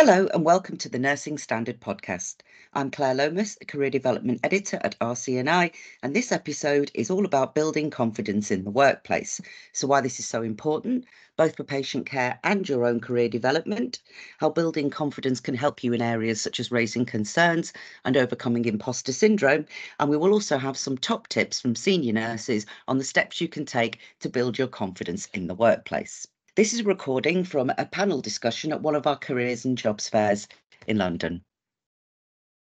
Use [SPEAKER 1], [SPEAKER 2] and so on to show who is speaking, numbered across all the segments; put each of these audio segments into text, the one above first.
[SPEAKER 1] Hello and welcome to the Nursing Standard Podcast. I'm Clare Lomas, Career Development Editor at RCNI, and this episode is all about building confidence in the workplace. So, why this is so important, both for patient care and your own career development, how building confidence can help you in areas such as raising concerns and overcoming imposter syndrome. And we will also have some top tips from senior nurses on the steps you can take to build your confidence in the workplace. This is a recording from a panel discussion at one of our careers and jobs fairs in London.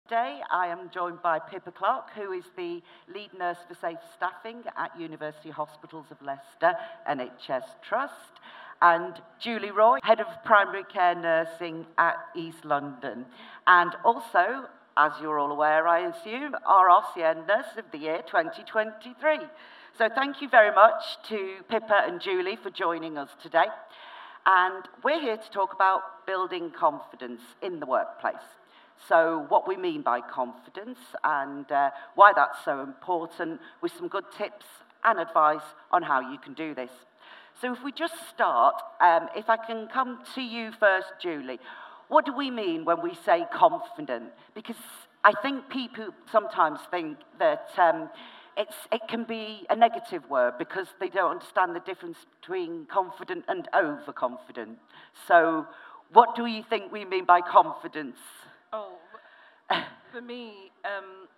[SPEAKER 2] Today I am joined by Pippa Clark, who is the lead nurse for safe staffing at University Hospitals of Leicester NHS Trust, and Julie Roye, head of primary care nursing at East London, and also, as you're all aware, I assume, our RCN Nurse of the Year 2023. So thank you very much to Pippa and Julie for joining us today. And we're here to talk about building confidence in the workplace. So, what we mean by confidence and uh, why that's so important, with some good tips and advice on how you can do this. So, if we just start, um, if I can come to you first, Julie, what do we mean when we say confident? Because I think people sometimes think that um, it's, it can be a negative word because they don't understand the difference between confident and overconfident. So, what do you think we mean by confidence?
[SPEAKER 3] Oh, for me, um,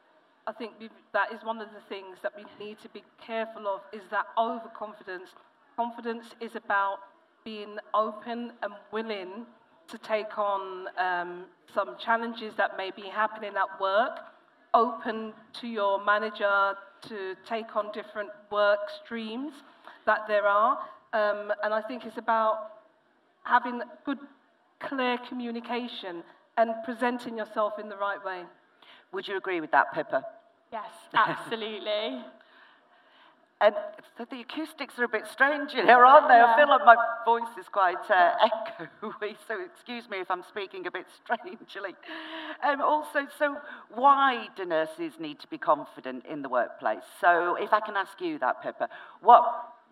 [SPEAKER 3] I think that is one of the things that we need to be careful of is that overconfidence. Confidence is about being open and willing to take on um, some challenges that may be happening at work, open to your manager to take on different work streams that there are. Um, and I think it's about having good, clear communication and presenting yourself in the right way.
[SPEAKER 2] Would you agree with that, Pippa?
[SPEAKER 4] Yes, absolutely.
[SPEAKER 2] And the acoustics are a bit strange in here, aren't they? I feel like my voice is quite uh, echoey, so excuse me if I'm speaking a bit strangely. Um, also, so why do nurses need to be confident in the workplace? So, if I can ask you that, Pippa, what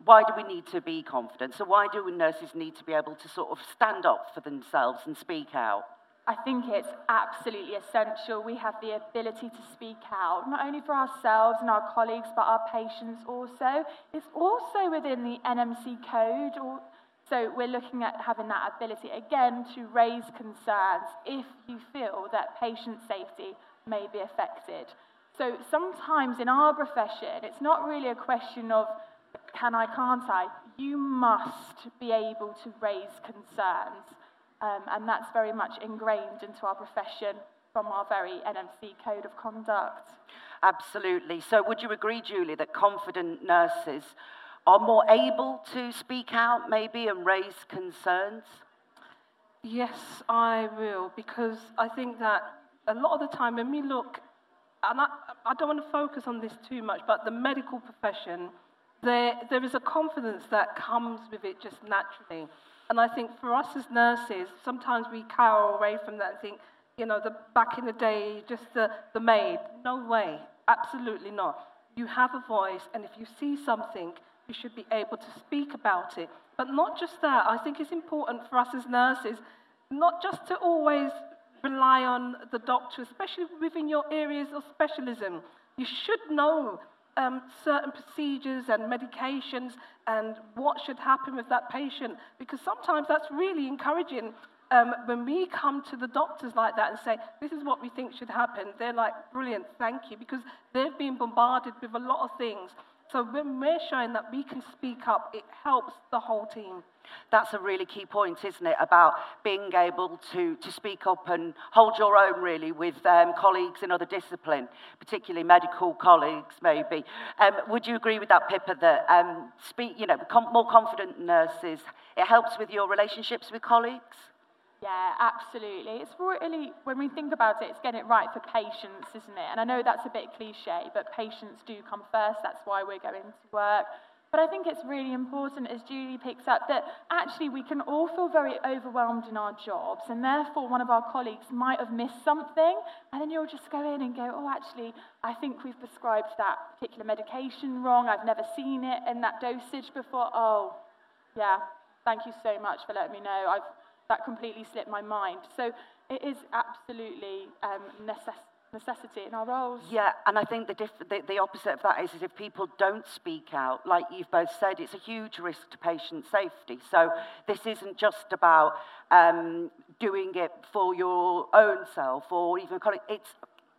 [SPEAKER 2] why do we need to be confident? So, why do nurses need to be able to sort of stand up for themselves and speak out?
[SPEAKER 4] I think it's absolutely essential we have the ability to speak out, not only for ourselves and our colleagues, but our patients also. It's also within the NMC code, or, so we're looking at having that ability again to raise concerns if you feel that patient safety may be affected. So sometimes in our profession, it's not really a question of can I, can't I? You must be able to raise concerns. Um, and that's very much ingrained into our profession from our very NMC code of conduct.
[SPEAKER 2] Absolutely. So, would you agree, Julie, that confident nurses are more able to speak out, maybe, and raise concerns?
[SPEAKER 3] Yes, I will, because I think that a lot of the time when we look, and I, I don't want to focus on this too much, but the medical profession, there, there is a confidence that comes with it just naturally. And I think for us as nurses, sometimes we cower away from that and think, you know, the, back in the day, just the, the maid. No way, absolutely not. You have a voice, and if you see something, you should be able to speak about it. But not just that, I think it's important for us as nurses not just to always rely on the doctor, especially within your areas of specialism. You should know um, certain procedures and medications and what should happen with that patient. Because sometimes that's really encouraging um, when we come to the doctors like that and say, this is what we think should happen. They're like, brilliant, thank you, because they've been bombarded with a lot of things. So when we're showing that we can speak up, it helps the whole team.
[SPEAKER 2] That's a really key point, isn't it? About being able to, to speak up and hold your own, really, with um, colleagues in other discipline, particularly medical colleagues, maybe. Um, would you agree with that, Pippa, that um, speak, you know, more confident nurses, it helps with your relationships with colleagues?
[SPEAKER 4] Yeah, absolutely. It's really, when we think about it, it's getting it right for patients, isn't it? And I know that's a bit cliche, but patients do come first. That's why we're going to work. But I think it's really important, as Julie picks up, that actually we can all feel very overwhelmed in our jobs, and therefore one of our colleagues might have missed something, and then you'll just go in and go, oh, actually, I think we've prescribed that particular medication wrong. I've never seen it in that dosage before. Oh, yeah, thank you so much for letting me know. I've that completely slipped my mind. So it is absolutely um, necessary necessity in our roles.
[SPEAKER 2] Yeah, and I think the, diff- the, the opposite of that is, is if people don't speak out, like you've both said, it's a huge risk to patient safety. So this isn't just about um, doing it for your own self or even it's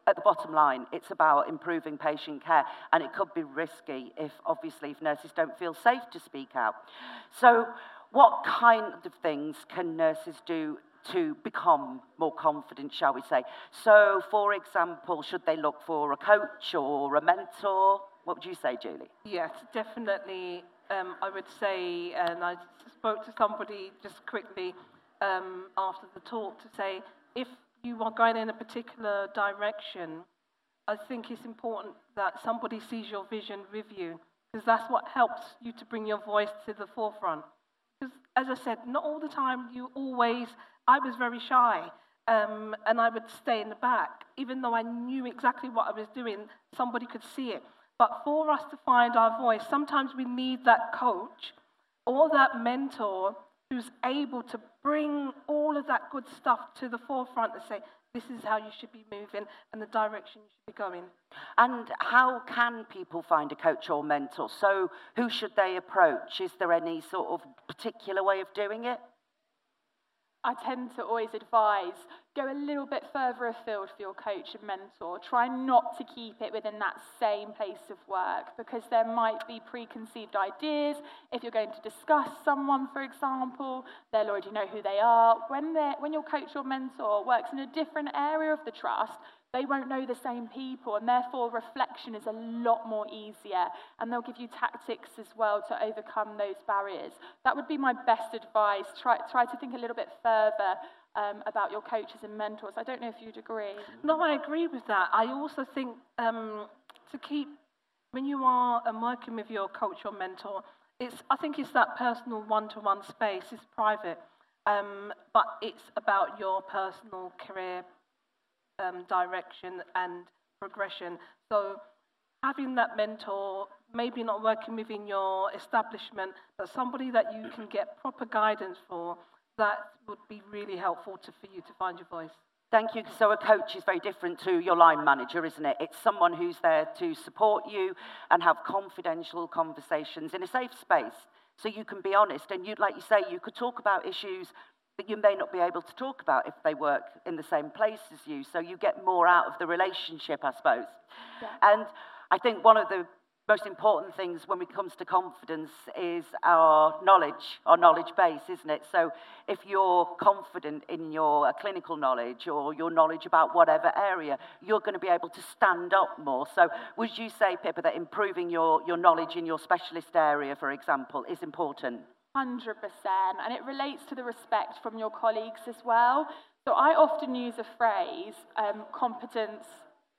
[SPEAKER 2] at the bottom line, it's about improving patient care, and it could be risky if, obviously, if nurses don't feel safe to speak out. So, what kind of things can nurses do to become more confident, shall we say? So, for example, should they look for a coach or a mentor? What would you say, Julie?
[SPEAKER 3] Yes, definitely. Um, I would say, and I spoke to somebody just quickly um, after the talk to say, if you are going in a particular direction, I think it's important that somebody sees your vision with you, because that's what helps you to bring your voice to the forefront. As I said, not all the time you always I was very shy. Um, and I would stay in the back. Even though I knew exactly what I was doing, somebody could see it. But for us to find our voice, sometimes we need that coach or that mentor who's able to bring all of that good stuff to the forefront and say, this is how you should be moving and the direction you should be going.
[SPEAKER 2] And how can people find a coach or mentor? So, who should they approach? Is there any sort of particular way of doing it?
[SPEAKER 4] I tend to always advise go a little bit further afield for your coach and mentor. Try not to keep it within that same place of work because there might be preconceived ideas. If you're going to discuss someone, for example, they'll already know who they are. When, when your coach or mentor works in a different area of the trust, they won't know the same people, and therefore reflection is a lot more easier. And they'll give you tactics as well to overcome those barriers. That would be my best advice. Try, try to think a little bit further um, about your coaches and mentors. I don't know if you'd agree.
[SPEAKER 3] No, I agree with that. I also think um, to keep, when you are um, working with your coach or mentor, it's, I think it's that personal one to one space, it's private. Um, but it's about your personal career um, direction and progression. So having that mentor, maybe not working within your establishment, but somebody that you can get proper guidance for, that would be really helpful to, for you to find your voice.
[SPEAKER 2] Thank you. So, a coach is very different to your line manager, isn't it? It's someone who's there to support you and have confidential conversations in a safe space so you can be honest. And you, like you say, you could talk about issues that you may not be able to talk about if they work in the same place as you. So you get more out of the relationship, I suppose. Yeah. And I think one of the most important things when it comes to confidence is our knowledge, our knowledge base, isn't it? So if you're confident in your uh, clinical knowledge or your knowledge about whatever area, you're going to be able to stand up more. So would you say, Pippa, that improving your, your knowledge in your specialist area, for example, is important?
[SPEAKER 4] 100%. And it relates to the respect from your colleagues as well. So I often use a phrase, um, competence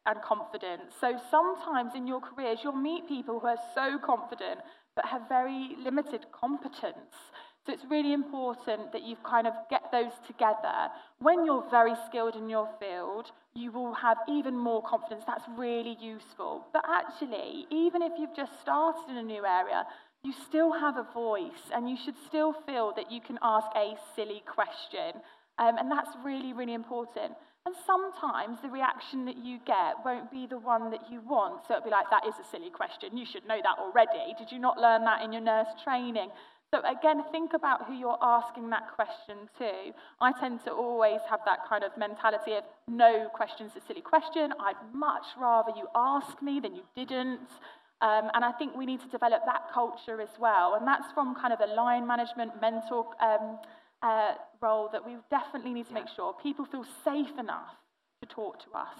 [SPEAKER 4] and confidence. So sometimes in your careers, you'll meet people who are so confident but have very limited competence. So it's really important that you kind of get those together. When you're very skilled in your field, you will have even more confidence. That's really useful. But actually, even if you've just started in a new area, you still have a voice and you should still feel that you can ask a silly question. Um, and that's really, really important. And sometimes the reaction that you get won't be the one that you want. So it'll be like, that is a silly question. You should know that already. Did you not learn that in your nurse training? So again, think about who you're asking that question to. I tend to always have that kind of mentality of no question's a silly question. I'd much rather you ask me than you didn't. Um, and I think we need to develop that culture as well. And that's from kind of a line management, mentor um, uh, role that we definitely need to make sure people feel safe enough to talk to us.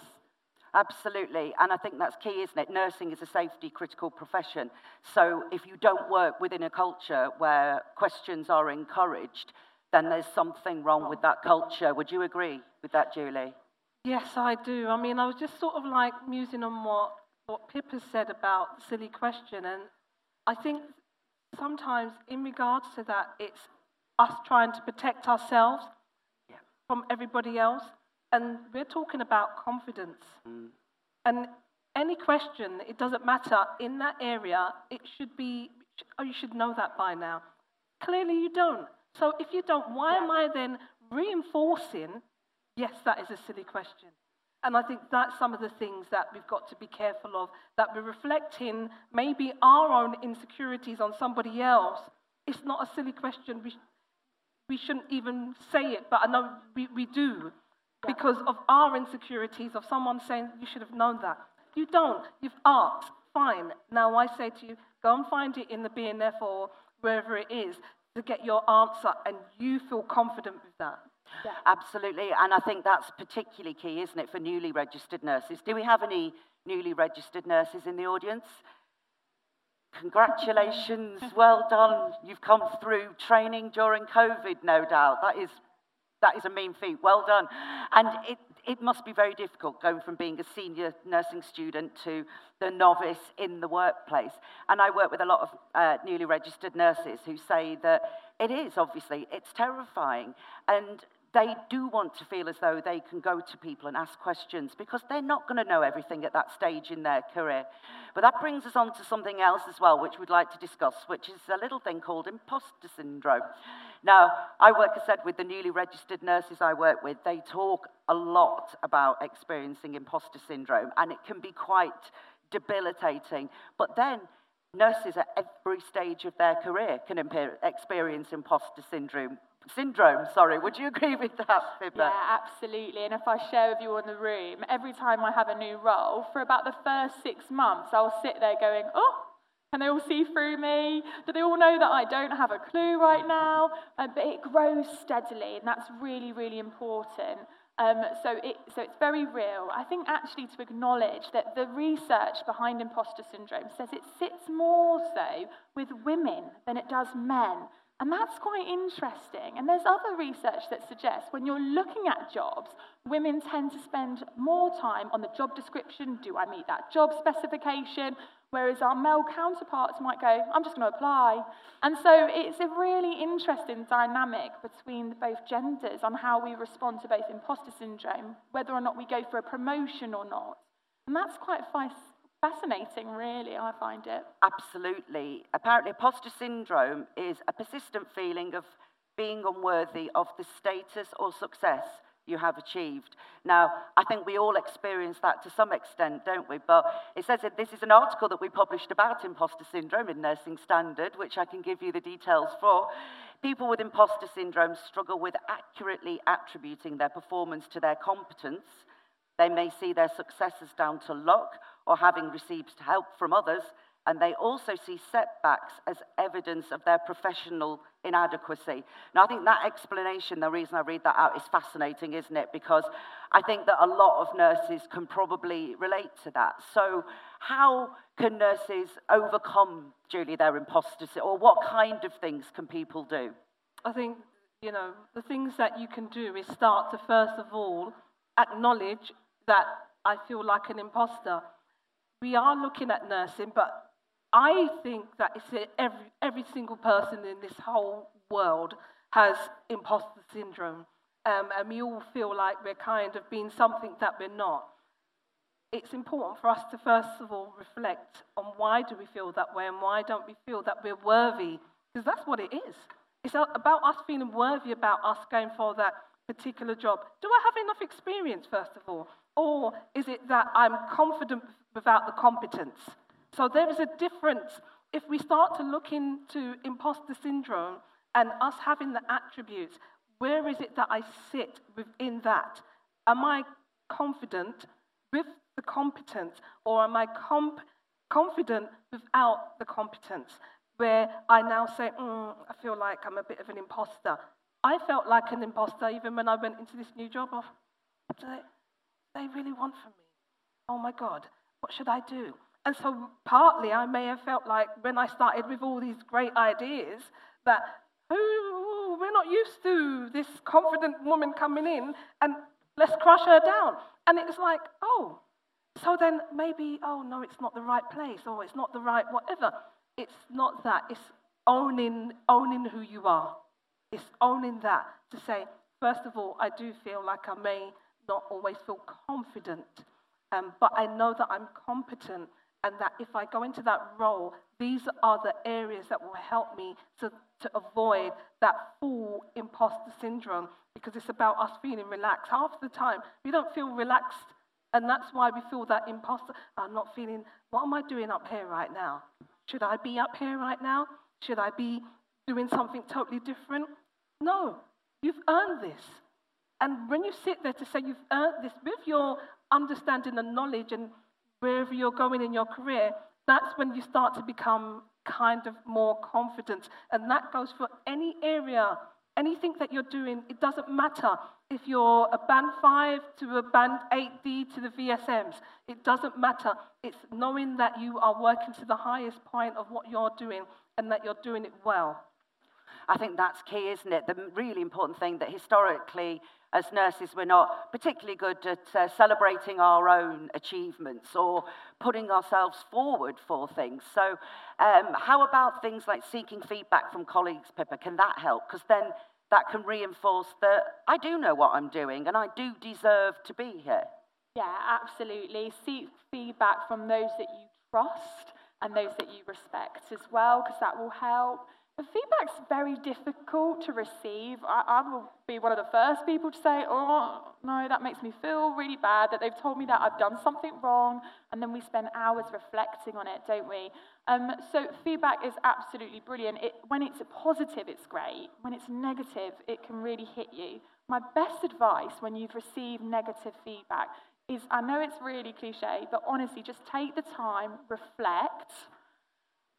[SPEAKER 2] Absolutely. And I think that's key, isn't it? Nursing is a safety critical profession. So if you don't work within a culture where questions are encouraged, then there's something wrong with that culture. Would you agree with that, Julie?
[SPEAKER 3] Yes, I do. I mean, I was just sort of like musing on what what Pip has said about the silly question. And I think sometimes, in regards to that, it's us trying to protect ourselves yeah. from everybody else. And we're talking about confidence. Mm. And any question, it doesn't matter, in that area, it should be, oh, you should know that by now. Clearly, you don't. So if you don't, why yeah. am I then reinforcing Yes, that is a silly question. And I think that's some of the things that we've got to be careful of, that we're reflecting maybe our own insecurities on somebody else. It's not a silly question. We, we shouldn't even say it, but I know we, we do because of our insecurities, of someone saying, You should have known that. You don't. You've asked. Fine. Now I say to you, go and find it in the BNF or wherever it is to get your answer, and you feel confident with that.
[SPEAKER 2] Yeah. Absolutely. And I think that's particularly key, isn't it, for newly registered nurses? Do we have any newly registered nurses in the audience? Congratulations, well done. You've come through training during COVID, no doubt. That is, that is a mean feat. Well done. And it, it must be very difficult going from being a senior nursing student to the novice in the workplace. And I work with a lot of uh, newly registered nurses who say that it is, obviously, it's terrifying. And they do want to feel as though they can go to people and ask questions because they're not going to know everything at that stage in their career. But that brings us on to something else as well, which we'd like to discuss, which is a little thing called imposter syndrome. Now, I work, as I said, with the newly registered nurses I work with. They talk a lot about experiencing imposter syndrome, and it can be quite debilitating. But then, nurses at every stage of their career can experience imposter syndrome syndrome, sorry. Would you agree with that, Pippa?
[SPEAKER 4] Yeah, absolutely. And if I share with you in the room, every time I have a new role, for about the first six months, I'll sit there going, oh, can they all see through me? Do they all know that I don't have a clue right now? Um, but it grows steadily, and that's really, really important. Um, so, it, so it's very real. I think actually to acknowledge that the research behind imposter syndrome says it sits more so with women than it does men. And that's quite interesting. And there's other research that suggests when you're looking at jobs, women tend to spend more time on the job description do I meet that job specification? Whereas our male counterparts might go, I'm just going to apply. And so it's a really interesting dynamic between both genders on how we respond to both imposter syndrome, whether or not we go for a promotion or not. And that's quite fascinating, really, I find it.
[SPEAKER 2] Absolutely. Apparently, imposter syndrome is a persistent feeling of being unworthy of the status or success you have achieved. Now, I think we all experience that to some extent, don't we? But it says that this is an article that we published about imposter syndrome in Nursing Standard, which I can give you the details for. People with imposter syndrome struggle with accurately attributing their performance to their competence. They may see their successes down to luck or having received help from others, and they also see setbacks as evidence of their professional inadequacy. Now, I think that explanation, the reason I read that out, is fascinating, isn't it? Because I think that a lot of nurses can probably relate to that. So, how can nurses overcome, Julie, their imposter, or what kind of things can people do?
[SPEAKER 3] I think, you know, the things that you can do is start to, first of all, acknowledge that I feel like an imposter we are looking at nursing, but I think that it's every, every single person in this whole world has imposter syndrome. Um, and we all feel like we're kind of being something that we're not. It's important for us to first of all reflect on why do we feel that way and why don't we feel that we're worthy, because that's what it is. It's about us feeling worthy about us going for that particular job. Do I have enough experience, first of all? Or is it that I'm confident without the competence? So there is a difference. If we start to look into imposter syndrome and us having the attributes, where is it that I sit within that? Am I confident with the competence, or am I comp- confident without the competence? Where I now say, mm, I feel like I'm a bit of an imposter. I felt like an imposter even when I went into this new job. Of, do they, they really want from me? Oh my God, what should I do? And so partly I may have felt like when I started with all these great ideas that, oh, we're not used to this confident woman coming in and let's crush her down. And it's like, oh, so then maybe, oh no, it's not the right place or it's not the right whatever. It's not that. It's owning, owning who you are. It's owning that to say, first of all, I do feel like I may not always feel confident, um, but I know that I'm competent and that if I go into that role, these are the areas that will help me to, to avoid that full imposter syndrome because it's about us feeling relaxed. Half the time, we don't feel relaxed, and that's why we feel that imposter. I'm not feeling, what am I doing up here right now? Should I be up here right now? Should I be doing something totally different? No, you've earned this. And when you sit there to say you've earned this with your understanding and knowledge and wherever you're going in your career, that's when you start to become kind of more confident. And that goes for any area, anything that you're doing. It doesn't matter if you're a band 5 to a band 8D to the VSMs. It doesn't matter. It's knowing that you are working to the highest point of what you're doing and that you're doing it well.
[SPEAKER 2] I think that's key, isn't it? The really important thing that historically as nurses, we're not particularly good at uh, celebrating our own achievements or putting ourselves forward for things. So, um, how about things like seeking feedback from colleagues, Pippa? Can that help? Because then that can reinforce that I do know what I'm doing and I do deserve to be here.
[SPEAKER 4] Yeah, absolutely. Seek feedback from those that you trust and those that you respect as well, because that will help. Feedback's very difficult to receive. I, I, will be one of the first people to say, oh, no, that makes me feel really bad that they've told me that I've done something wrong. And then we spend hours reflecting on it, don't we? Um, so feedback is absolutely brilliant. It, when it's positive, it's great. When it's negative, it can really hit you. My best advice when you've received negative feedback is I know it's really cliche, but honestly, just take the time, reflect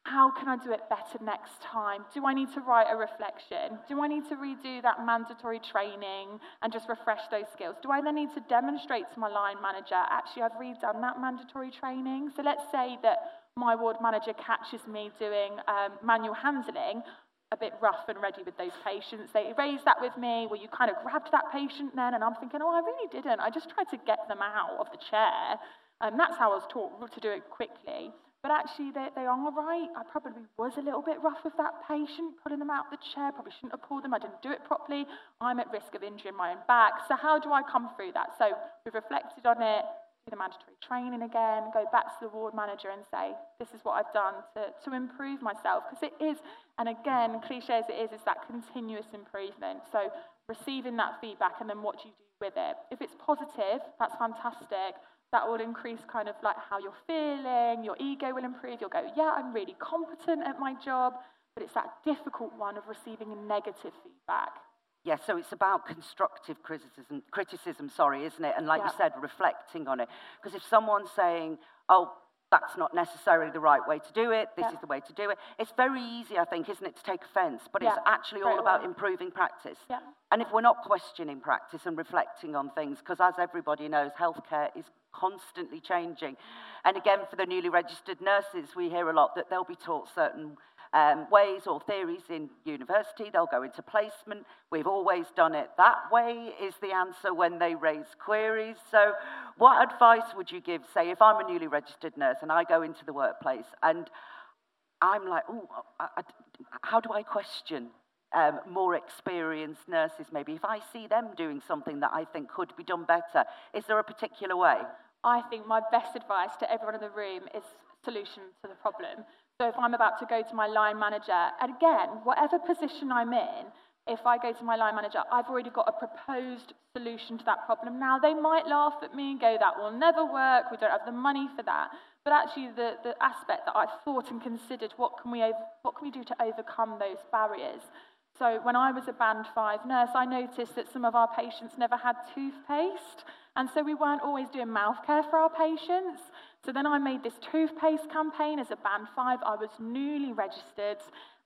[SPEAKER 4] how can I do it better next time? Do I need to write a reflection? Do I need to redo that mandatory training and just refresh those skills? Do I then need to demonstrate to my line manager, actually, I've redone that mandatory training? So let's say that my ward manager catches me doing um, manual handling, a bit rough and ready with those patients. They raised that with me, where you kind of grabbed that patient then, and I'm thinking, oh, I really didn't. I just tried to get them out of the chair. And that's how I was taught to do it quickly. But actually, they, they are right. I probably was a little bit rough with that patient, pulling them out of the chair. Probably shouldn't have pulled them. I didn't do it properly. I'm at risk of injuring my own back. So, how do I come through that? So, we've reflected on it, do the mandatory training again, go back to the ward manager and say, This is what I've done to, to improve myself. Because it is, and again, cliche as it is, is that continuous improvement. So, receiving that feedback and then what do you do with it? If it's positive, that's fantastic that will increase kind of like how you're feeling, your ego will improve. You'll go, yeah, I'm really competent at my job. But it's that difficult one of receiving negative feedback.
[SPEAKER 2] Yeah, so it's about constructive criticism, criticism, sorry, isn't it? And like yeah. you said, reflecting on it. Because if someone's saying, oh, that's not necessarily the right way to do it, this yeah. is the way to do it, it's very easy, I think, isn't it, to take offence? But it's actually all about improving practice. And if we're not questioning practice and reflecting on things, because as everybody knows, healthcare is constantly changing. And again, for the newly registered nurses, we hear a lot that they'll be taught certain um, ways or theories in university. They'll go into placement. We've always done it that way, is the answer when they raise queries. So, what advice would you give, say, if I'm a newly registered nurse and I go into the workplace and I'm like, oh, how do I question um, more experienced nurses, maybe, if I see them doing something that I think could be done better, is there a particular way?
[SPEAKER 4] I think my best advice to everyone in the room is solution to the problem. So if I'm about to go to my line manager, and again, whatever position I'm in, if I go to my line manager, I've already got a proposed solution to that problem. Now, they might laugh at me and go, that will never work, we don't have the money for that. But actually, the, the aspect that I've thought and considered, what can, we what can we do to overcome those barriers? So when I was a band five nurse, I noticed that some of our patients never had toothpaste. And so we weren't always doing mouth care for our patients. So then I made this toothpaste campaign as a band five. I was newly registered.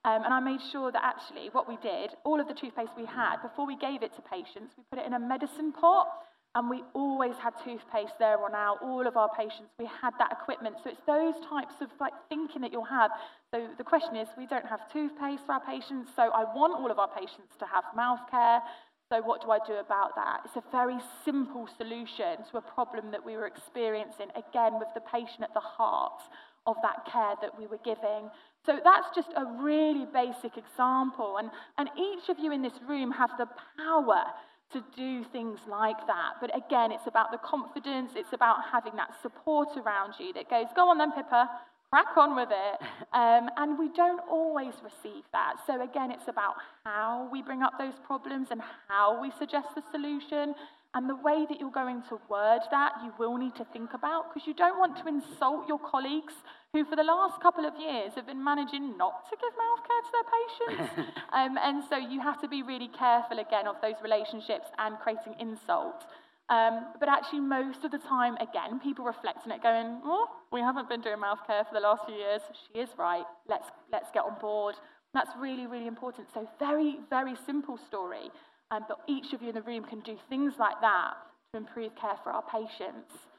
[SPEAKER 4] Um, and I made sure that actually what we did, all of the toothpaste we had, before we gave it to patients, we put it in a medicine pot. And we always had toothpaste there on out. All of our patients, we had that equipment. So it's those types of like thinking that you'll have. So the question is, we don't have toothpaste for our patients. So I want all of our patients to have mouth care. So what do I do about that? It's a very simple solution to a problem that we were experiencing, again, with the patient at the heart of that care that we were giving. So that's just a really basic example. And, and each of you in this room have the power to do things like that. But again, it's about the confidence, it's about having that support around you that goes, go on then, Pippa, crack on with it. Um, and we don't always receive that. So again, it's about how we bring up those problems and how we suggest the solution. And the way that you're going to word that, you will need to think about because you don't want to insult your colleagues who, for the last couple of years, have been managing not to give mouth care to their patients. um, and so you have to be really careful again of those relationships and creating insult. Um, but actually, most of the time, again, people reflect on it, going, "Oh, we haven't been doing mouth care for the last few years. She is right. Let's let's get on board." That's really, really important. So, very, very simple story. Um, but each of you in the room can do things like that to improve care for our patients.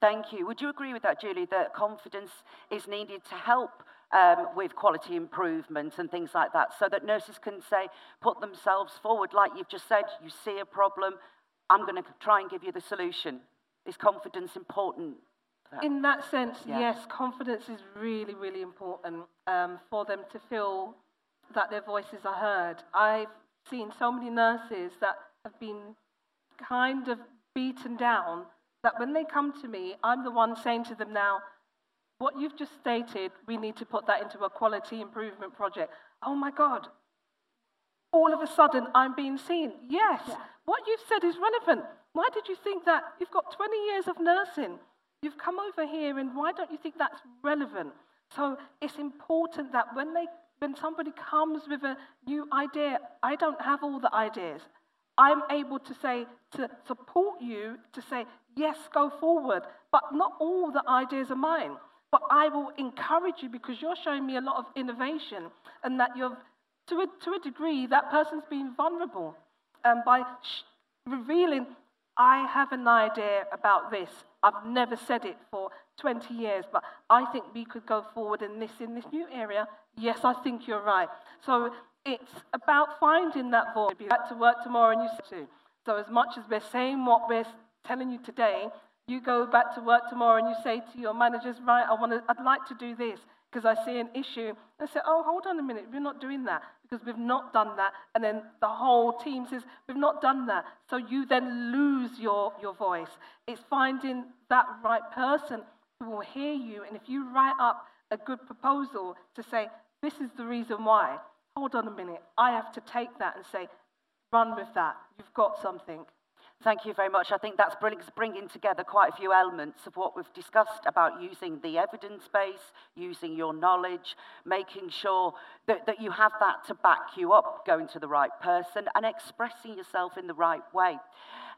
[SPEAKER 2] Thank you. Would you agree with that, Julie, that confidence is needed to help um, with quality improvement and things like that so that nurses can say, put themselves forward, like you've just said, you see a problem, I'm going to try and give you the solution. Is confidence important?
[SPEAKER 3] In that sense, yeah. yes, confidence is really, really important um, for them to feel that their voices are heard. I've seen so many nurses that have been kind of beaten down that when they come to me, I'm the one saying to them now, what you've just stated, we need to put that into a quality improvement project. Oh my God. All of a sudden, I'm being seen. Yes, yeah. what you've said is relevant. Why did you think that? You've got 20 years of nursing. You've come over here, and why don't you think that's relevant? So it's important that when they when somebody comes with a new idea, I don't have all the ideas. I'm able to say, to support you, to say, yes, go forward, but not all the ideas are mine. But I will encourage you because you're showing me a lot of innovation and that you're, to a, to a degree, that person's being vulnerable And by sh- revealing, I have an idea about this. I've never said it for 20 years, but I think we could go forward in this in this new area. Yes, I think you're right. So it's about finding that voice. You back to work tomorrow and you say to. So as much as we're saying what we're telling you today, you go back to work tomorrow and you say to your managers, right, I want to, I'd like to do this because I see an issue. They say, oh, hold on a minute, we're not doing that because we've not done that. And then the whole team says, we've not done that. So you then lose your, your voice. It's finding that right person who will hear you. And if you write up a good proposal to say, this is the reason why, hold on a minute, I have to take that and say, run with that. You've got something.
[SPEAKER 2] Thank you very much. I think that's bringing together quite a few elements of what we've discussed about using the evidence base, using your knowledge, making sure that, that you have that to back you up, going to the right person, and expressing yourself in the right way.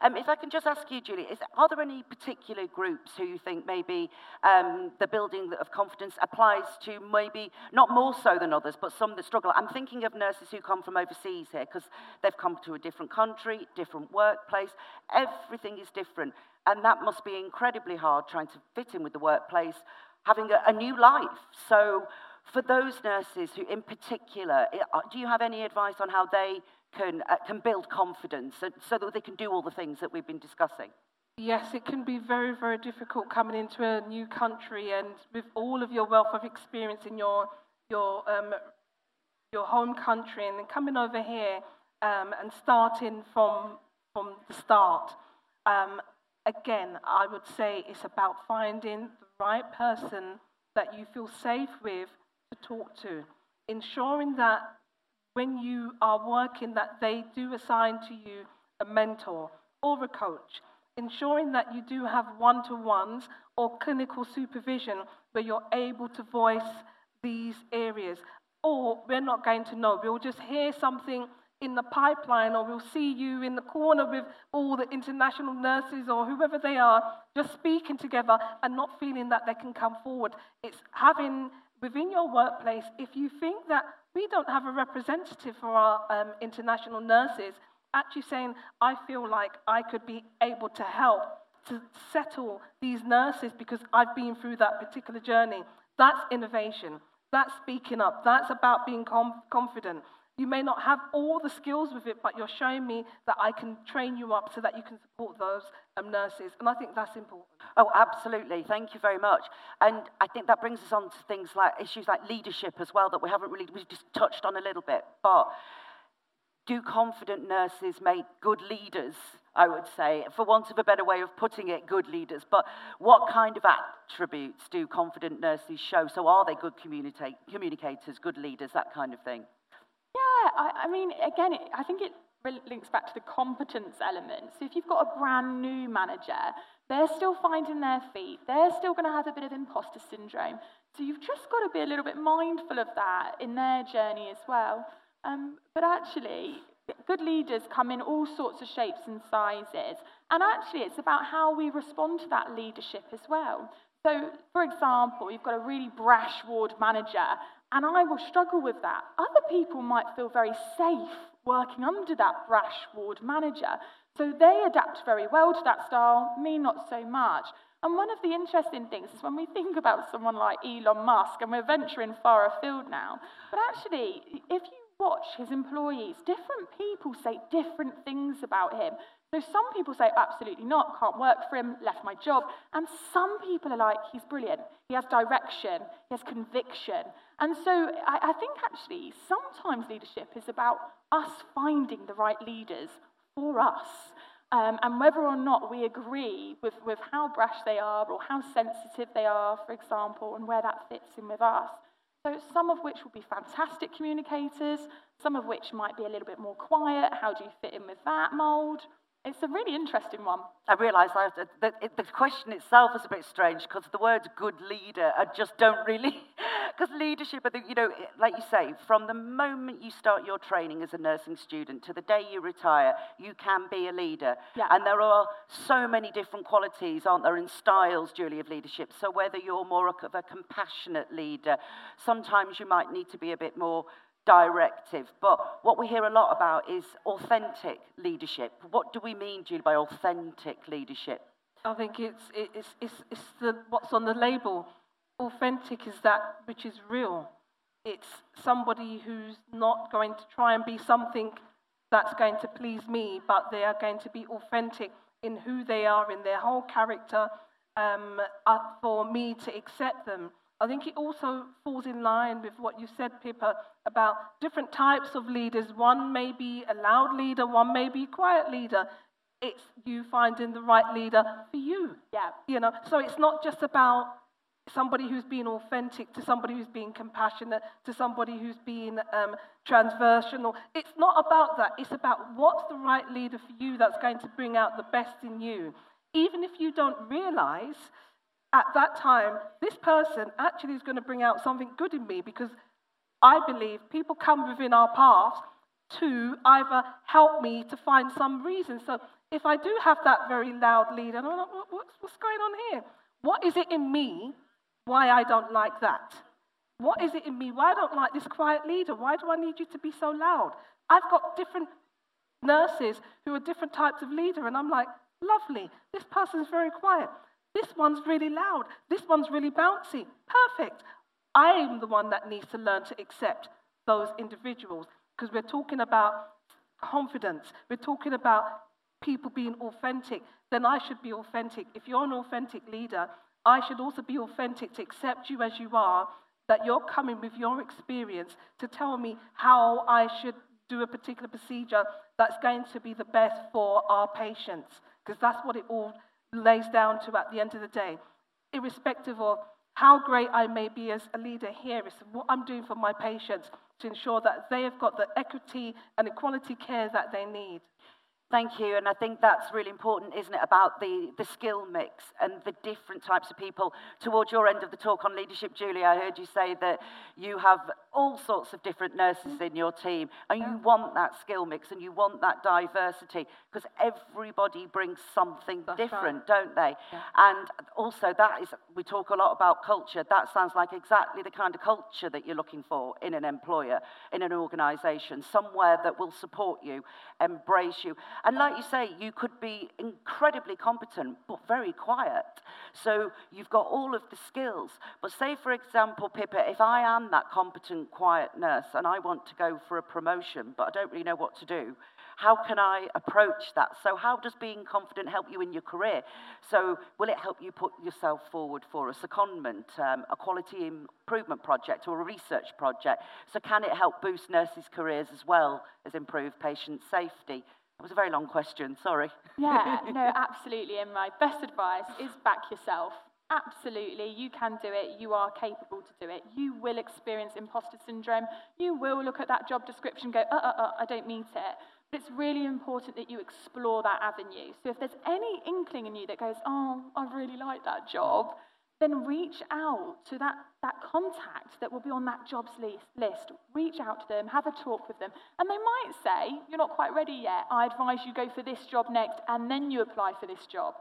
[SPEAKER 2] Um, if I can just ask you, Julie, is, are there any particular groups who you think maybe um, the building of confidence applies to maybe not more so than others, but some that struggle? I'm thinking of nurses who come from overseas here because they've come to a different country, different workplace. Everything is different. And that must be incredibly hard trying to fit in with the workplace, having a, a new life. So, for those nurses who, in particular, uh, do you have any advice on how they can, uh, can build confidence so, that they can do all the things that we've been discussing?
[SPEAKER 3] Yes, it can be very, very difficult coming into a new country and with all of your wealth of experience in your, your, um, your home country and then coming over here um, and starting from, from the start. Um, again, I would say it's about finding the right person that you feel safe with to talk to, ensuring that when you are working that they do assign to you a mentor or a coach, ensuring that you do have one to ones or clinical supervision where you're able to voice these areas. Or we're not going to know. We'll just hear something in the pipeline, or we'll see you in the corner with all the international nurses or whoever they are, just speaking together and not feeling that they can come forward. It's having within your workplace, if you think that we don't have a representative for our um, international nurses, actually saying, I feel like I could be able to help to settle these nurses because I've been through that particular journey. That's innovation. That's speaking up. That's about being com- confident. You may not have all the skills with it, but you're showing me that I can train you up so that you can support those um, nurses. And I think that's important.
[SPEAKER 2] Oh, absolutely. Thank you very much. And I think that brings us on to things like issues like leadership as well that we haven't really, we just touched on a little bit. But do confident nurses make good leaders? I would say, for want of a better way of putting it, good leaders. But what kind of attributes do confident nurses show? So, are they good communicators, good leaders, that kind of thing?
[SPEAKER 4] I, I mean, again, it, I think it links back to the competence element. So, if you've got a brand new manager, they're still finding their feet, they're still going to have a bit of imposter syndrome. So, you've just got to be a little bit mindful of that in their journey as well. Um, but actually, good leaders come in all sorts of shapes and sizes. And actually, it's about how we respond to that leadership as well. So, for example, you've got a really brash ward manager, and I will struggle with that. Other people might feel very safe working under that brash ward manager. So they adapt very well to that style, me not so much. And one of the interesting things is when we think about someone like Elon Musk, and we're venturing far afield now, but actually, if you watch his employees, different people say different things about him. So some people say, absolutely not, can't work for him, left my job. And some people are like, he's brilliant. He has direction, he has conviction. And so I, I think actually sometimes leadership is about us finding the right leaders for us. Um, and whether or not we agree with, with how brash they are or how sensitive they are, for example, and where that fits in with us. So, some of which will be fantastic communicators, some of which might be a little bit more quiet. How do you fit in with that mold? It's a really interesting one.
[SPEAKER 2] I realise that the question itself is a bit strange because the words good leader I just don't really, because leadership, you know, like you say, from the moment you start your training as a nursing student to the day you retire, you can be a leader.
[SPEAKER 4] Yeah.
[SPEAKER 2] And there are so many different qualities, aren't there, and styles, Julie, of leadership. So whether you're more of a compassionate leader, sometimes you might need to be a bit more directive. But what we hear a lot about is authentic leadership. What do we mean, Julie, by authentic leadership?
[SPEAKER 3] I think it's, it's, it's, it's the, what's on the label. Authentic is that which is real. It's somebody who's not going to try and be something that's going to please me, but they are going to be authentic in who they are, in their whole character, um, uh, for me to accept them. I think it also falls in line with what you said, Pippa, about different types of leaders. One may be a loud leader, one may be a quiet leader. It's you finding the right leader for you.
[SPEAKER 4] Yeah.
[SPEAKER 3] You know, so it's not just about somebody who's being authentic to somebody who's being compassionate to somebody who's being um, transversional. It's not about that. It's about what's the right leader for you that's going to bring out the best in you. Even if you don't realize at that time, this person actually is going to bring out something good in me because I believe people come within our paths to either help me to find some reason. So if I do have that very loud leader, I'm like, what's, what's going on here? What is it in me why I don't like that? What is it in me? Why I don't like this quiet leader? Why do I need you to be so loud? I've got different nurses who are different types of leader, and I'm like, lovely, this person's very quiet. This one's really loud. This one's really bouncy. Perfect. I'm the one that needs to learn to accept those individuals because we're talking about confidence. We're talking about people being authentic. Then I should be authentic. If you're an authentic leader, I should also be authentic to accept you as you are, that you're coming with your experience to tell me how I should do a particular procedure that's going to be the best for our patients. Because that's what it all lays down to at the end of the day, irrespective of how great I may be as a leader here, is what I'm doing for my patients to ensure that they have got the equity and equality care that they need.
[SPEAKER 2] Thank you. And I think that's really important, isn't it, about the, the skill mix and the different types of people. Towards your end of the talk on leadership, Julie, I heard you say that you have all sorts of different nurses in your team and you want that skill mix and you want that diversity because everybody brings something that's different, right. don't they? Yeah. And also, that is, we talk a lot about culture. That sounds like exactly the kind of culture that you're looking for in an employer, in an organisation, somewhere that will support you, embrace you. And like you say, you could be incredibly competent, but very quiet. So you've got all of the skills. But say, for example, Pippa, if I am that competent, quiet nurse and I want to go for a promotion, but I don't really know what to do, how can I approach that? So, how does being confident help you in your career? So, will it help you put yourself forward for a secondment, um, a quality improvement project, or a research project? So, can it help boost nurses' careers as well as improve patient safety? That was a very long question, sorry.
[SPEAKER 4] Yeah, no, absolutely. And my best advice is back yourself. Absolutely, you can do it. You are capable to do it. You will experience imposter syndrome. You will look at that job description go, uh, uh, uh, I don't meet it. But it's really important that you explore that avenue. So if there's any inkling in you that goes, oh, I really like that job, then reach out to that, that contact that will be on that jobs list, list. Reach out to them, have a talk with them. And they might say, You're not quite ready yet. I advise you go for this job next, and then you apply for this job.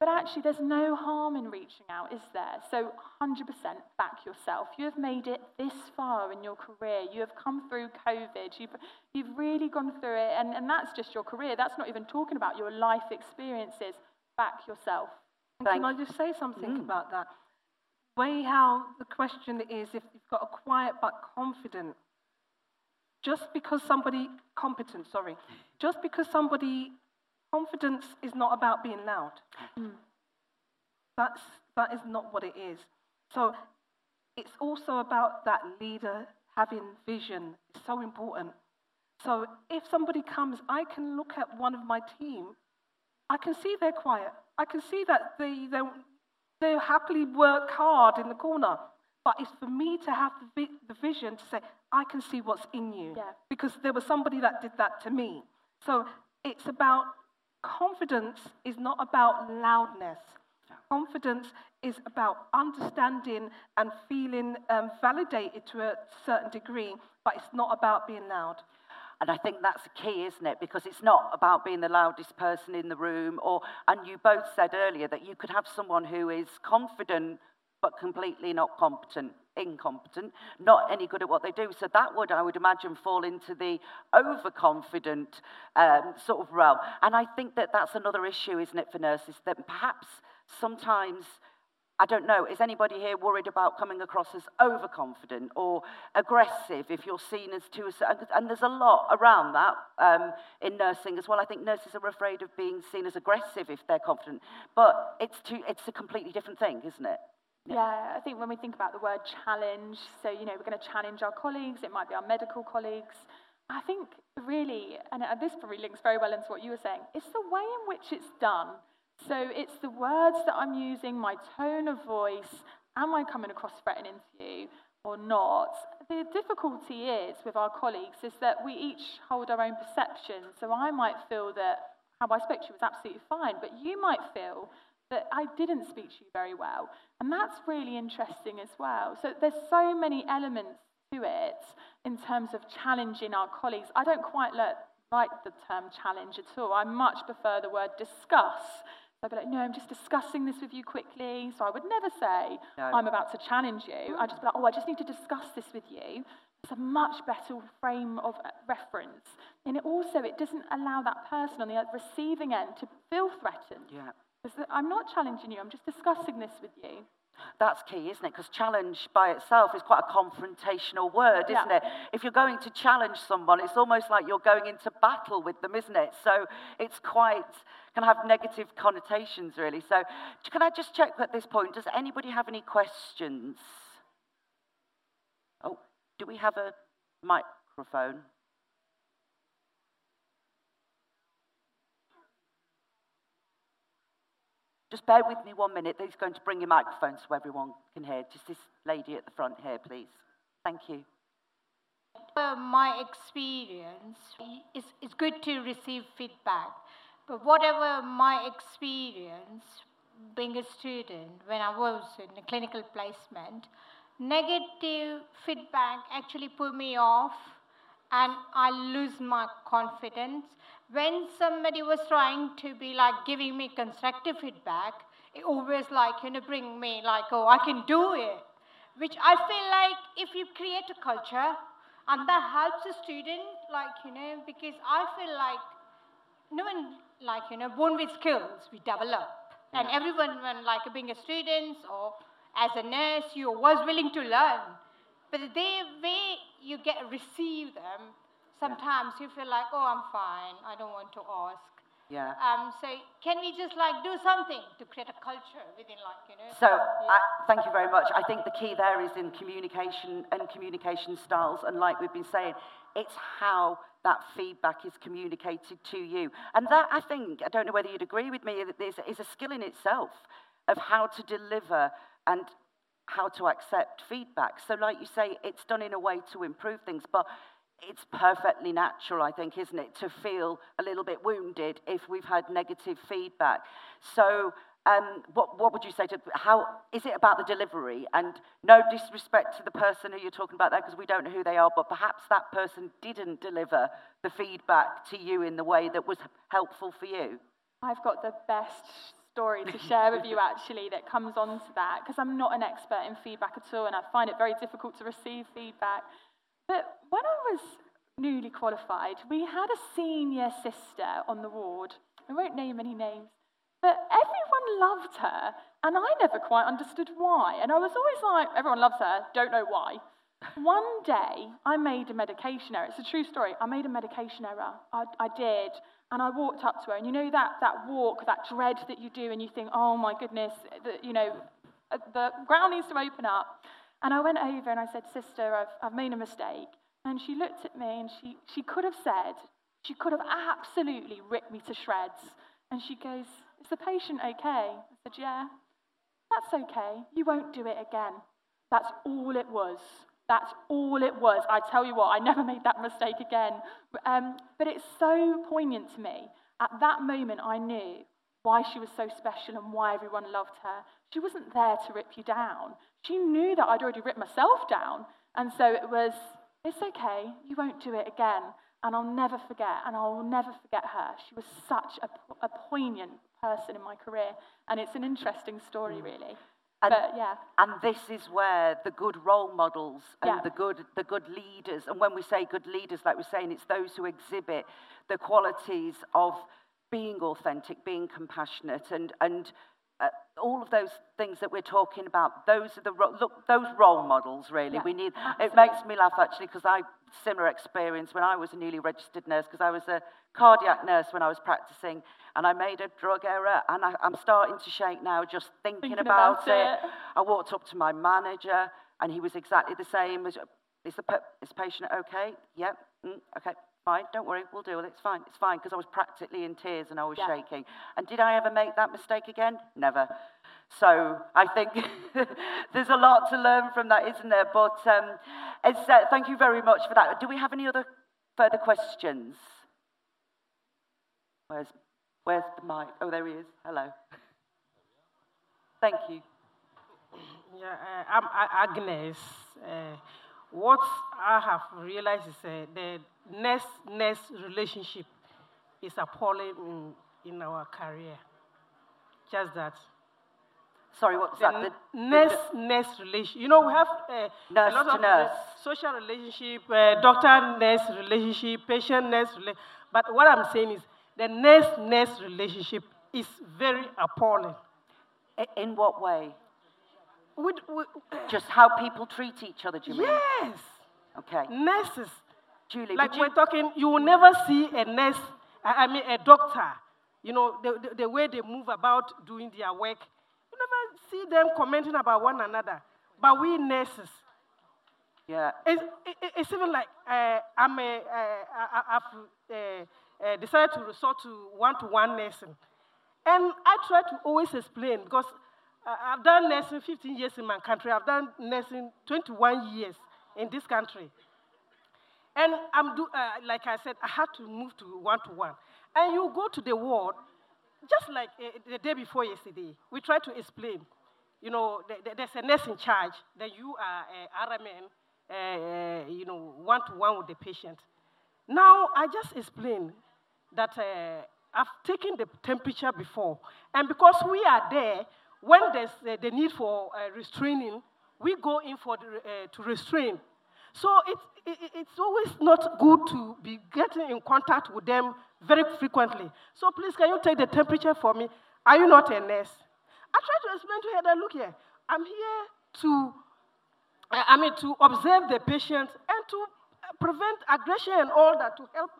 [SPEAKER 4] But actually, there's no harm in reaching out, is there? So 100% back yourself. You have made it this far in your career. You have come through COVID. You've, you've really gone through it. And, and that's just your career. That's not even talking about your life experiences. Back yourself.
[SPEAKER 3] Can I just say something mm. about that? Way how the question is if you've got a quiet but confident, just because somebody, competent, sorry, just because somebody, confidence is not about being loud. Mm. That's, that is not what it is. So it's also about that leader having vision. It's so important. So if somebody comes, I can look at one of my team. I can see they're quiet. I can see that they don't they happily work hard in the corner. But it's for me to have the, vi- the vision to say, I can see what's in you.
[SPEAKER 4] Yeah.
[SPEAKER 3] Because there was somebody that did that to me. So it's about confidence is not about loudness. Confidence is about understanding and feeling um, validated to a certain degree, but it's not about being loud.
[SPEAKER 2] And I think that's the key, isn't it? Because it's not about being the loudest person in the room, or and you both said earlier that you could have someone who is confident but completely not competent, incompetent, not any good at what they do. So that would, I would imagine, fall into the overconfident um, sort of realm. And I think that that's another issue, isn't it, for nurses? That perhaps sometimes I don't know, is anybody here worried about coming across as overconfident or aggressive if you're seen as too... And there's a lot around that um, in nursing as well. I think nurses are afraid of being seen as aggressive if they're confident. But it's, too, it's a completely different thing, isn't it?
[SPEAKER 4] Yeah. yeah, I think when we think about the word challenge, so, you know, we're going to challenge our colleagues, it might be our medical colleagues. I think really, and this probably links very well into what you were saying, it's the way in which it's done. So it's the words that I'm using, my tone of voice. Am I coming across threatening to you or not? The difficulty is with our colleagues is that we each hold our own perception. So I might feel that how I spoke to you was absolutely fine, but you might feel that I didn't speak to you very well. And that's really interesting as well. So there's so many elements to it in terms of challenging our colleagues. I don't quite like the term challenge at all. I much prefer the word discuss I'd be like, no, I'm just discussing this with you quickly. So I would never say, no. I'm about to challenge you. I'd just be like, oh, I just need to discuss this with you. It's a much better frame of uh, reference. And it also, it doesn't allow that person on the receiving end to feel threatened.
[SPEAKER 2] Yeah.
[SPEAKER 4] Because I'm not challenging you, I'm just discussing this with you.
[SPEAKER 2] That's key, isn't it? Because challenge by itself is quite a confrontational word, isn't yeah. it? If you're going to challenge someone, it's almost like you're going into battle with them, isn't it? So it's quite, can have negative connotations, really. So can I just check at this point, does anybody have any questions? Oh, do we have a microphone? Just bear with me one minute. He's going to bring your microphone so everyone can hear. Just this lady at the front here, please. Thank you.
[SPEAKER 5] My experience, it's, it's good to receive feedback. But whatever my experience being a student when I was in a clinical placement, negative feedback actually put me off and I lose my confidence. When somebody was trying to be like giving me constructive feedback, it always like, you know, bring me like, oh, I can do it. Which I feel like if you create a culture, and that helps a student, like, you know, because I feel like no one, like, you know, born with skills, we develop. And everyone, when like being a student or as a nurse, you was willing to learn. But the way you get receive them, sometimes you feel like, oh, I'm fine, I don't want to ask.
[SPEAKER 2] Yeah.
[SPEAKER 5] Um, so can we just like do something to create a culture within like, you know?
[SPEAKER 2] So,
[SPEAKER 5] yeah.
[SPEAKER 2] I, thank you very much. I think the key there is in communication and communication styles. And like we've been saying, it's how that feedback is communicated to you. And that, I think, I don't know whether you'd agree with me, that is, is a skill in itself of how to deliver and how to accept feedback. So, like you say, it's done in a way to improve things. But it's perfectly natural, I think, isn't it, to feel a little bit wounded if we've had negative feedback. So, um, what, what would you say to how is it about the delivery? And no disrespect to the person who you're talking about there, because we don't know who they are, but perhaps that person didn't deliver the feedback to you in the way that was helpful for you.
[SPEAKER 4] I've got the best story to share with you actually that comes on to that because I'm not an expert in feedback at all and I find it very difficult to receive feedback. But when I was newly qualified, we had a senior sister on the ward. I won't name any names, but everyone loved her, and I never quite understood why. And I was always like, everyone loves her, don't know why. One day, I made a medication error. It's a true story. I made a medication error. I, I did. And I walked up to her, and you know that, that walk, that dread that you do, and you think, oh my goodness, the, you know, uh, the ground needs to open up. And I went over and I said, Sister, I've, I've made a mistake. And she looked at me and she, she could have said, she could have absolutely ripped me to shreds. And she goes, Is the patient okay? I said, Yeah. That's okay. You won't do it again. That's all it was. That's all it was. I tell you what, I never made that mistake again. Um, but it's so poignant to me. At that moment, I knew why she was so special and why everyone loved her. She wasn't there to rip you down. She knew that I'd already ripped myself down. And so it was, it's okay, you won't do it again. And I'll never forget, and I'll never forget her. She was such a, a poignant person in my career. And it's an interesting story, mm. really.
[SPEAKER 2] And,
[SPEAKER 4] but, yeah.
[SPEAKER 2] and this is where the good role models and
[SPEAKER 4] yeah.
[SPEAKER 2] the good the good leaders, and when we say good leaders, like we're saying, it's those who exhibit the qualities of being authentic, being compassionate, and and uh, all of those things that we're talking about, those are the look, those role models really.
[SPEAKER 4] Yeah,
[SPEAKER 2] we need.
[SPEAKER 4] absolutely.
[SPEAKER 2] It makes me laugh actually because I similar experience when I was a newly registered nurse because I was a cardiac nurse when I was practicing and I made a drug error and I, am starting to shake now just thinking,
[SPEAKER 4] thinking
[SPEAKER 2] about,
[SPEAKER 4] about it.
[SPEAKER 2] it. I walked up to my manager and he was exactly the same. Is, is the is the patient okay? Yep. Mm, okay fine, don't worry, we'll deal with it, it's fine, it's fine, because I was practically in tears and I was
[SPEAKER 4] yeah.
[SPEAKER 2] shaking. And did I ever make that mistake again? Never. So I think there's a lot to learn from that, isn't there? But um, uh, thank you very much for that. Do we have any other further questions? Where's, where's the mic? Oh, there he is. Hello. Thank you.
[SPEAKER 6] Yeah, uh, I'm Agnes. Uh, what I have realized is uh, the nurse nurse relationship is appalling in, in our career. Just that.
[SPEAKER 2] Sorry, what's
[SPEAKER 6] the
[SPEAKER 2] that?
[SPEAKER 6] The, nurse nurse relation. You know, we have uh,
[SPEAKER 2] nurse
[SPEAKER 6] a lot of
[SPEAKER 2] nurse.
[SPEAKER 6] social relationship, uh, doctor nurse relationship, patient nurse relationship. But what I'm saying is the nurse nurse relationship is very appalling.
[SPEAKER 2] In what way?
[SPEAKER 6] With, with,
[SPEAKER 2] Just how people treat each other, do you
[SPEAKER 6] yes.
[SPEAKER 2] mean? Yes. Okay.
[SPEAKER 6] Nurses.
[SPEAKER 2] Julie,
[SPEAKER 6] like
[SPEAKER 2] you...
[SPEAKER 6] we're talking, you will never see a nurse, I mean a doctor, you know, the, the, the, way they move about doing their work. You never see them commenting about one another. But we nurses,
[SPEAKER 2] yeah.
[SPEAKER 6] It's, it, it's even like uh, I'm a, uh, I, have uh, uh, decided to resort to one-to-one nursing. And I try to always explain because I've done nursing 15 years in my country. I've done nursing 21 years in this country. And I'm do, uh, like I said, I had to move to one to one. And you go to the ward, just like uh, the day before yesterday, we tried to explain. You know, th- th- there's a nurse in charge, then you are eh, a RMN, uh, you know, one to one with the patient. Now, I just explained that I've taken the temperature before, and because we are there, when there's the need for restraining, we go in for the, to restrain. So it, it, it's always not good to be getting in contact with them very frequently. So please, can you take the temperature for me? Are you not a nurse? I try to explain to her that, look here, I'm here to, uh, I mean, to observe the patient and to uh, prevent aggression and all that to help.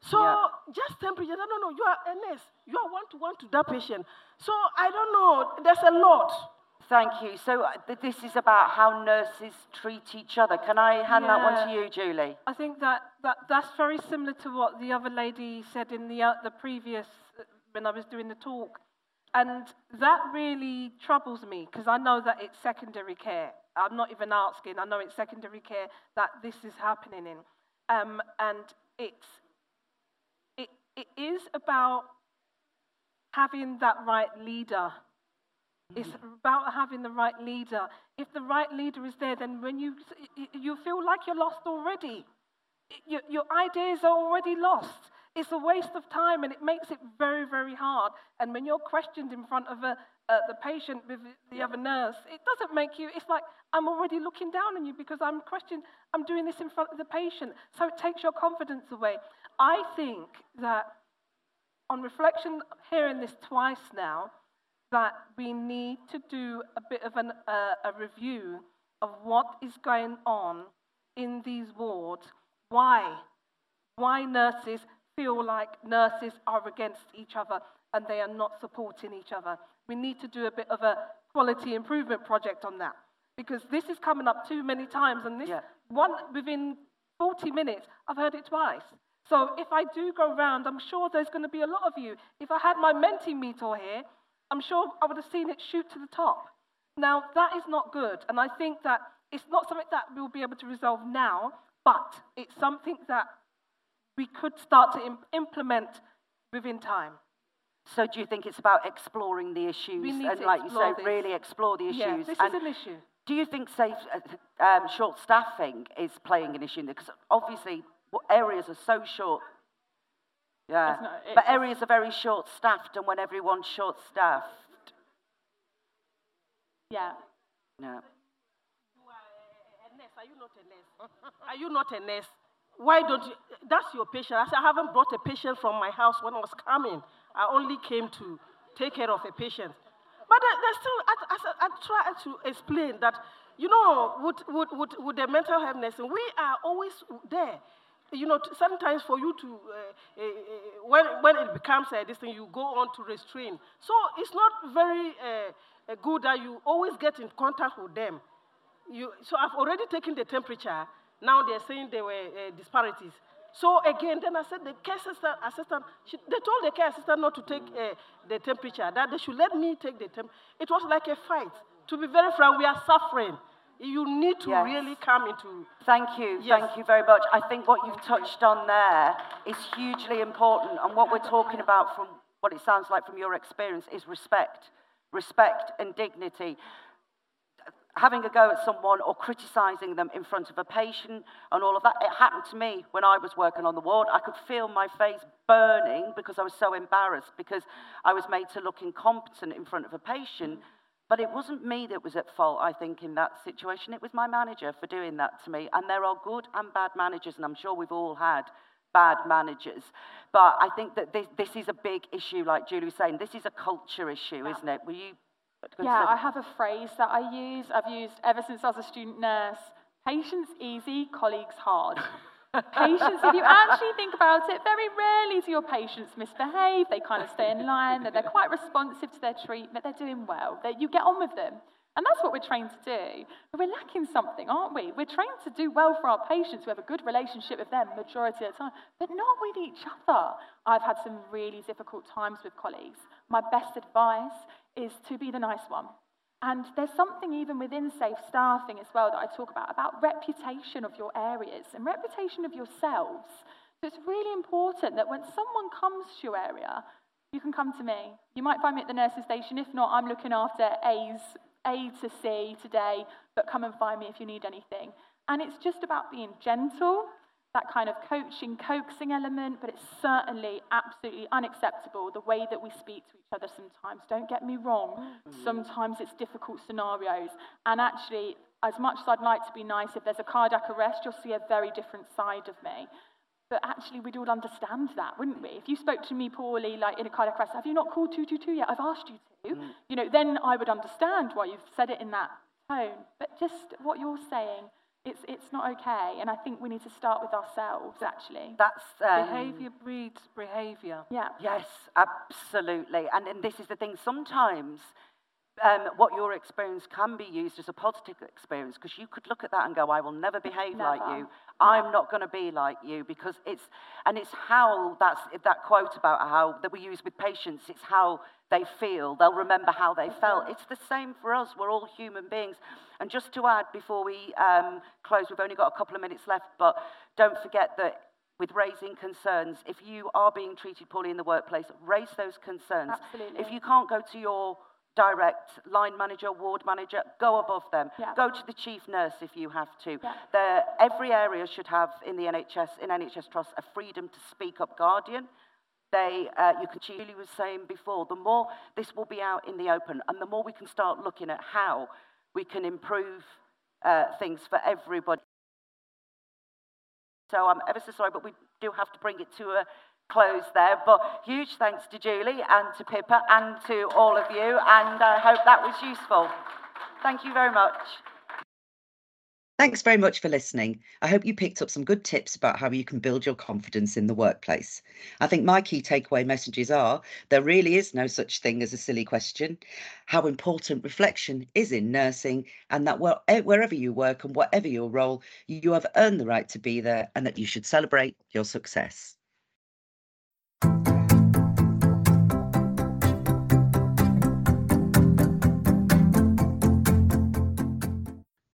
[SPEAKER 6] So
[SPEAKER 2] Yeah.
[SPEAKER 6] just temperature. No, no, no. You are a nurse. You are one to one to that patient. So I don't know. There's a lot.
[SPEAKER 2] Thank you. So uh, this is about how nurses treat each other. Can I hand that one to you, Julie?
[SPEAKER 3] I think that, that that's very similar to what the other lady said in the, uh, the previous, uh, when I was doing the talk. And that really troubles me because I know that it's secondary care. I'm not even asking, I know it's secondary care that this is happening in. Um, and it's, it, it is about having that right leader. It's about having the right leader. If the right leader is there, then when you you feel like you're lost already. Your, your ideas are already lost. It's a waste of time, and it makes it very, very hard. And when you're questioned in front of a, uh, the patient with the other nurse, it doesn't make you. It's like I'm already looking down on you because I'm questioned. I'm doing this in front of the patient, so it takes your confidence away. I think that on reflection, hearing this twice now, that we need to do a bit of an, uh, a review of what is going on in these wards. Why? Why nurses feel like nurses are against each other and they are not supporting each other. We need to do a bit of a quality improvement project on that because this is coming up too many times and this
[SPEAKER 2] Yeah.
[SPEAKER 3] one within 40 minutes, I've heard it twice. So if I do go round, I'm sure there's going to be a lot of you. If I had my Mentimeter here, I'm sure I would have seen it shoot to the top. Now, that is not good. And I think that it's not something that we'll be able to resolve now, but it's something that we could start to im- implement within time.
[SPEAKER 2] So do you think it's about exploring the issues and, like you say,
[SPEAKER 3] this.
[SPEAKER 2] really explore the issues?
[SPEAKER 3] Yeah, this
[SPEAKER 2] and
[SPEAKER 3] is an issue.
[SPEAKER 2] do you think safe, um, short staffing is playing an issue? Because obviously areas are so short. Yeah,
[SPEAKER 4] not-
[SPEAKER 2] but areas are very short staffed, and when everyone's short staffed,
[SPEAKER 4] Yeah.
[SPEAKER 2] no.
[SPEAKER 6] A eh, eh, eh, nurse, are you not a nurse? Are you not a nurse? Why don't you? That's your patient. I said, I haven't brought a patient from my house when I was coming. I only came to take care of a patient. But they still, I, I, I try to explain that, you know, with, with, with, with the mental health nursing, we are always there. You know, sometimes for you to, uh, uh, uh, when, when it becomes uh, this thing, you go on to restrain. So it's not very uh, uh, good that you always get in contact with them. You, so I've already taken the temperature. Now they're saying there were disparities. So again, then I said the care assistant, assistant she, they told the care assistant not to take the temperature, that they should let me take the temp. It was like a fight. To be very frank, we are suffering. You need to
[SPEAKER 2] Yes.
[SPEAKER 6] really come into.
[SPEAKER 2] Thank you,
[SPEAKER 6] Yes.
[SPEAKER 2] thank you very much. I think what you've touched on there is hugely important, and what we're talking about from what it sounds like from your experience is respect, respect and dignity. Having a go at someone or criticising them in front of a patient and all of that. It happened to me when I was working on the ward. I could feel my face burning because I was so embarrassed because I was made to look incompetent in front of a patient. But it wasn't me that was at fault, I think, in that situation. It was my manager for doing that to me. And there are good and bad managers, and I'm sure we've all had bad managers. But I think that this, this is a big issue, like Julie was saying. This is a culture issue, isn't it? Were you?
[SPEAKER 4] Yeah, I have a phrase that I use. I've used ever since I was a student nurse. Patients easy, colleagues hard. patients, if you actually think about it, very rarely do your patients misbehave. They kind of stay in line. They're, they're quite responsive to their treatment. They're doing well. They, you get on with them. And that's what we're trained to do. But we're lacking something, aren't we? We're trained to do well for our patients. We have a good relationship with them majority of the time, but not with each other. I've had some really difficult times with colleagues. My best advice is to be the nice one. And there's something even within safe staffing as well that I talk about, about reputation of your areas and reputation of yourselves. So it's really important that when someone comes to your area, you can come to me. You might find me at the nurse's station. If not, I'm looking after A's, A to C today, but come and find me if you need anything. And it's just about being gentle, that kind of coaching, coaxing element, but it's certainly absolutely unacceptable the way that we speak to each other sometimes. Don't get me wrong, mm. sometimes it's difficult scenarios. And actually, as much as I'd like to be nice, if there's a cardiac arrest, you'll see a very different side of me. But actually, we'd all understand that, wouldn't we? If you spoke to me poorly, like in a cardiac arrest, have you not called 222 yet? I've asked you to. Mm. You know, then I would understand why you've said it in that tone. But just what you're saying, It's, it's not okay. And I think we need to start with ourselves, actually.
[SPEAKER 2] That's um,
[SPEAKER 3] behavior breeds behavior.
[SPEAKER 4] Yeah.
[SPEAKER 2] Yes, absolutely. And, and this is the thing. Sometimes um, what your experience can be used as a positive experience because you could look at that and go, I will never behave
[SPEAKER 4] Never.
[SPEAKER 2] like you. I'm not going to be like you because it's, and it's how that's that quote about how that we use with patients, it's how they feel. They'll remember how they felt. It's the same for us. We're all human beings. And just to add before we um, close, we've only got a couple of minutes left, but don't forget that with raising concerns, if you are being treated poorly in the workplace, raise those concerns.
[SPEAKER 4] Absolutely.
[SPEAKER 2] If you can't go to your direct line manager, ward manager, go above them.
[SPEAKER 4] Yeah.
[SPEAKER 2] Go to the chief nurse if you have to.
[SPEAKER 4] Yeah.
[SPEAKER 2] Every area should have in the NHS, in NHS Trust, a freedom to speak up guardian. They, uh, you can, Julie was saying before, the more this will be out in the open and the more we can start looking at how we can improve uh, things for everybody. So I'm ever so sorry, but we do have to bring it to a close there. But huge thanks to Julie and to Pippa and to all of you, and I hope that was useful. Thank you very much.
[SPEAKER 1] Thanks very much for listening. I hope you picked up some good tips about how you can build your confidence in the workplace. I think my key takeaway messages are there really is no such thing as a silly question, how important reflection is in nursing, and that eh, wherever you work and whatever your role, you have earned the right to be there and that you should celebrate your success. Thank you.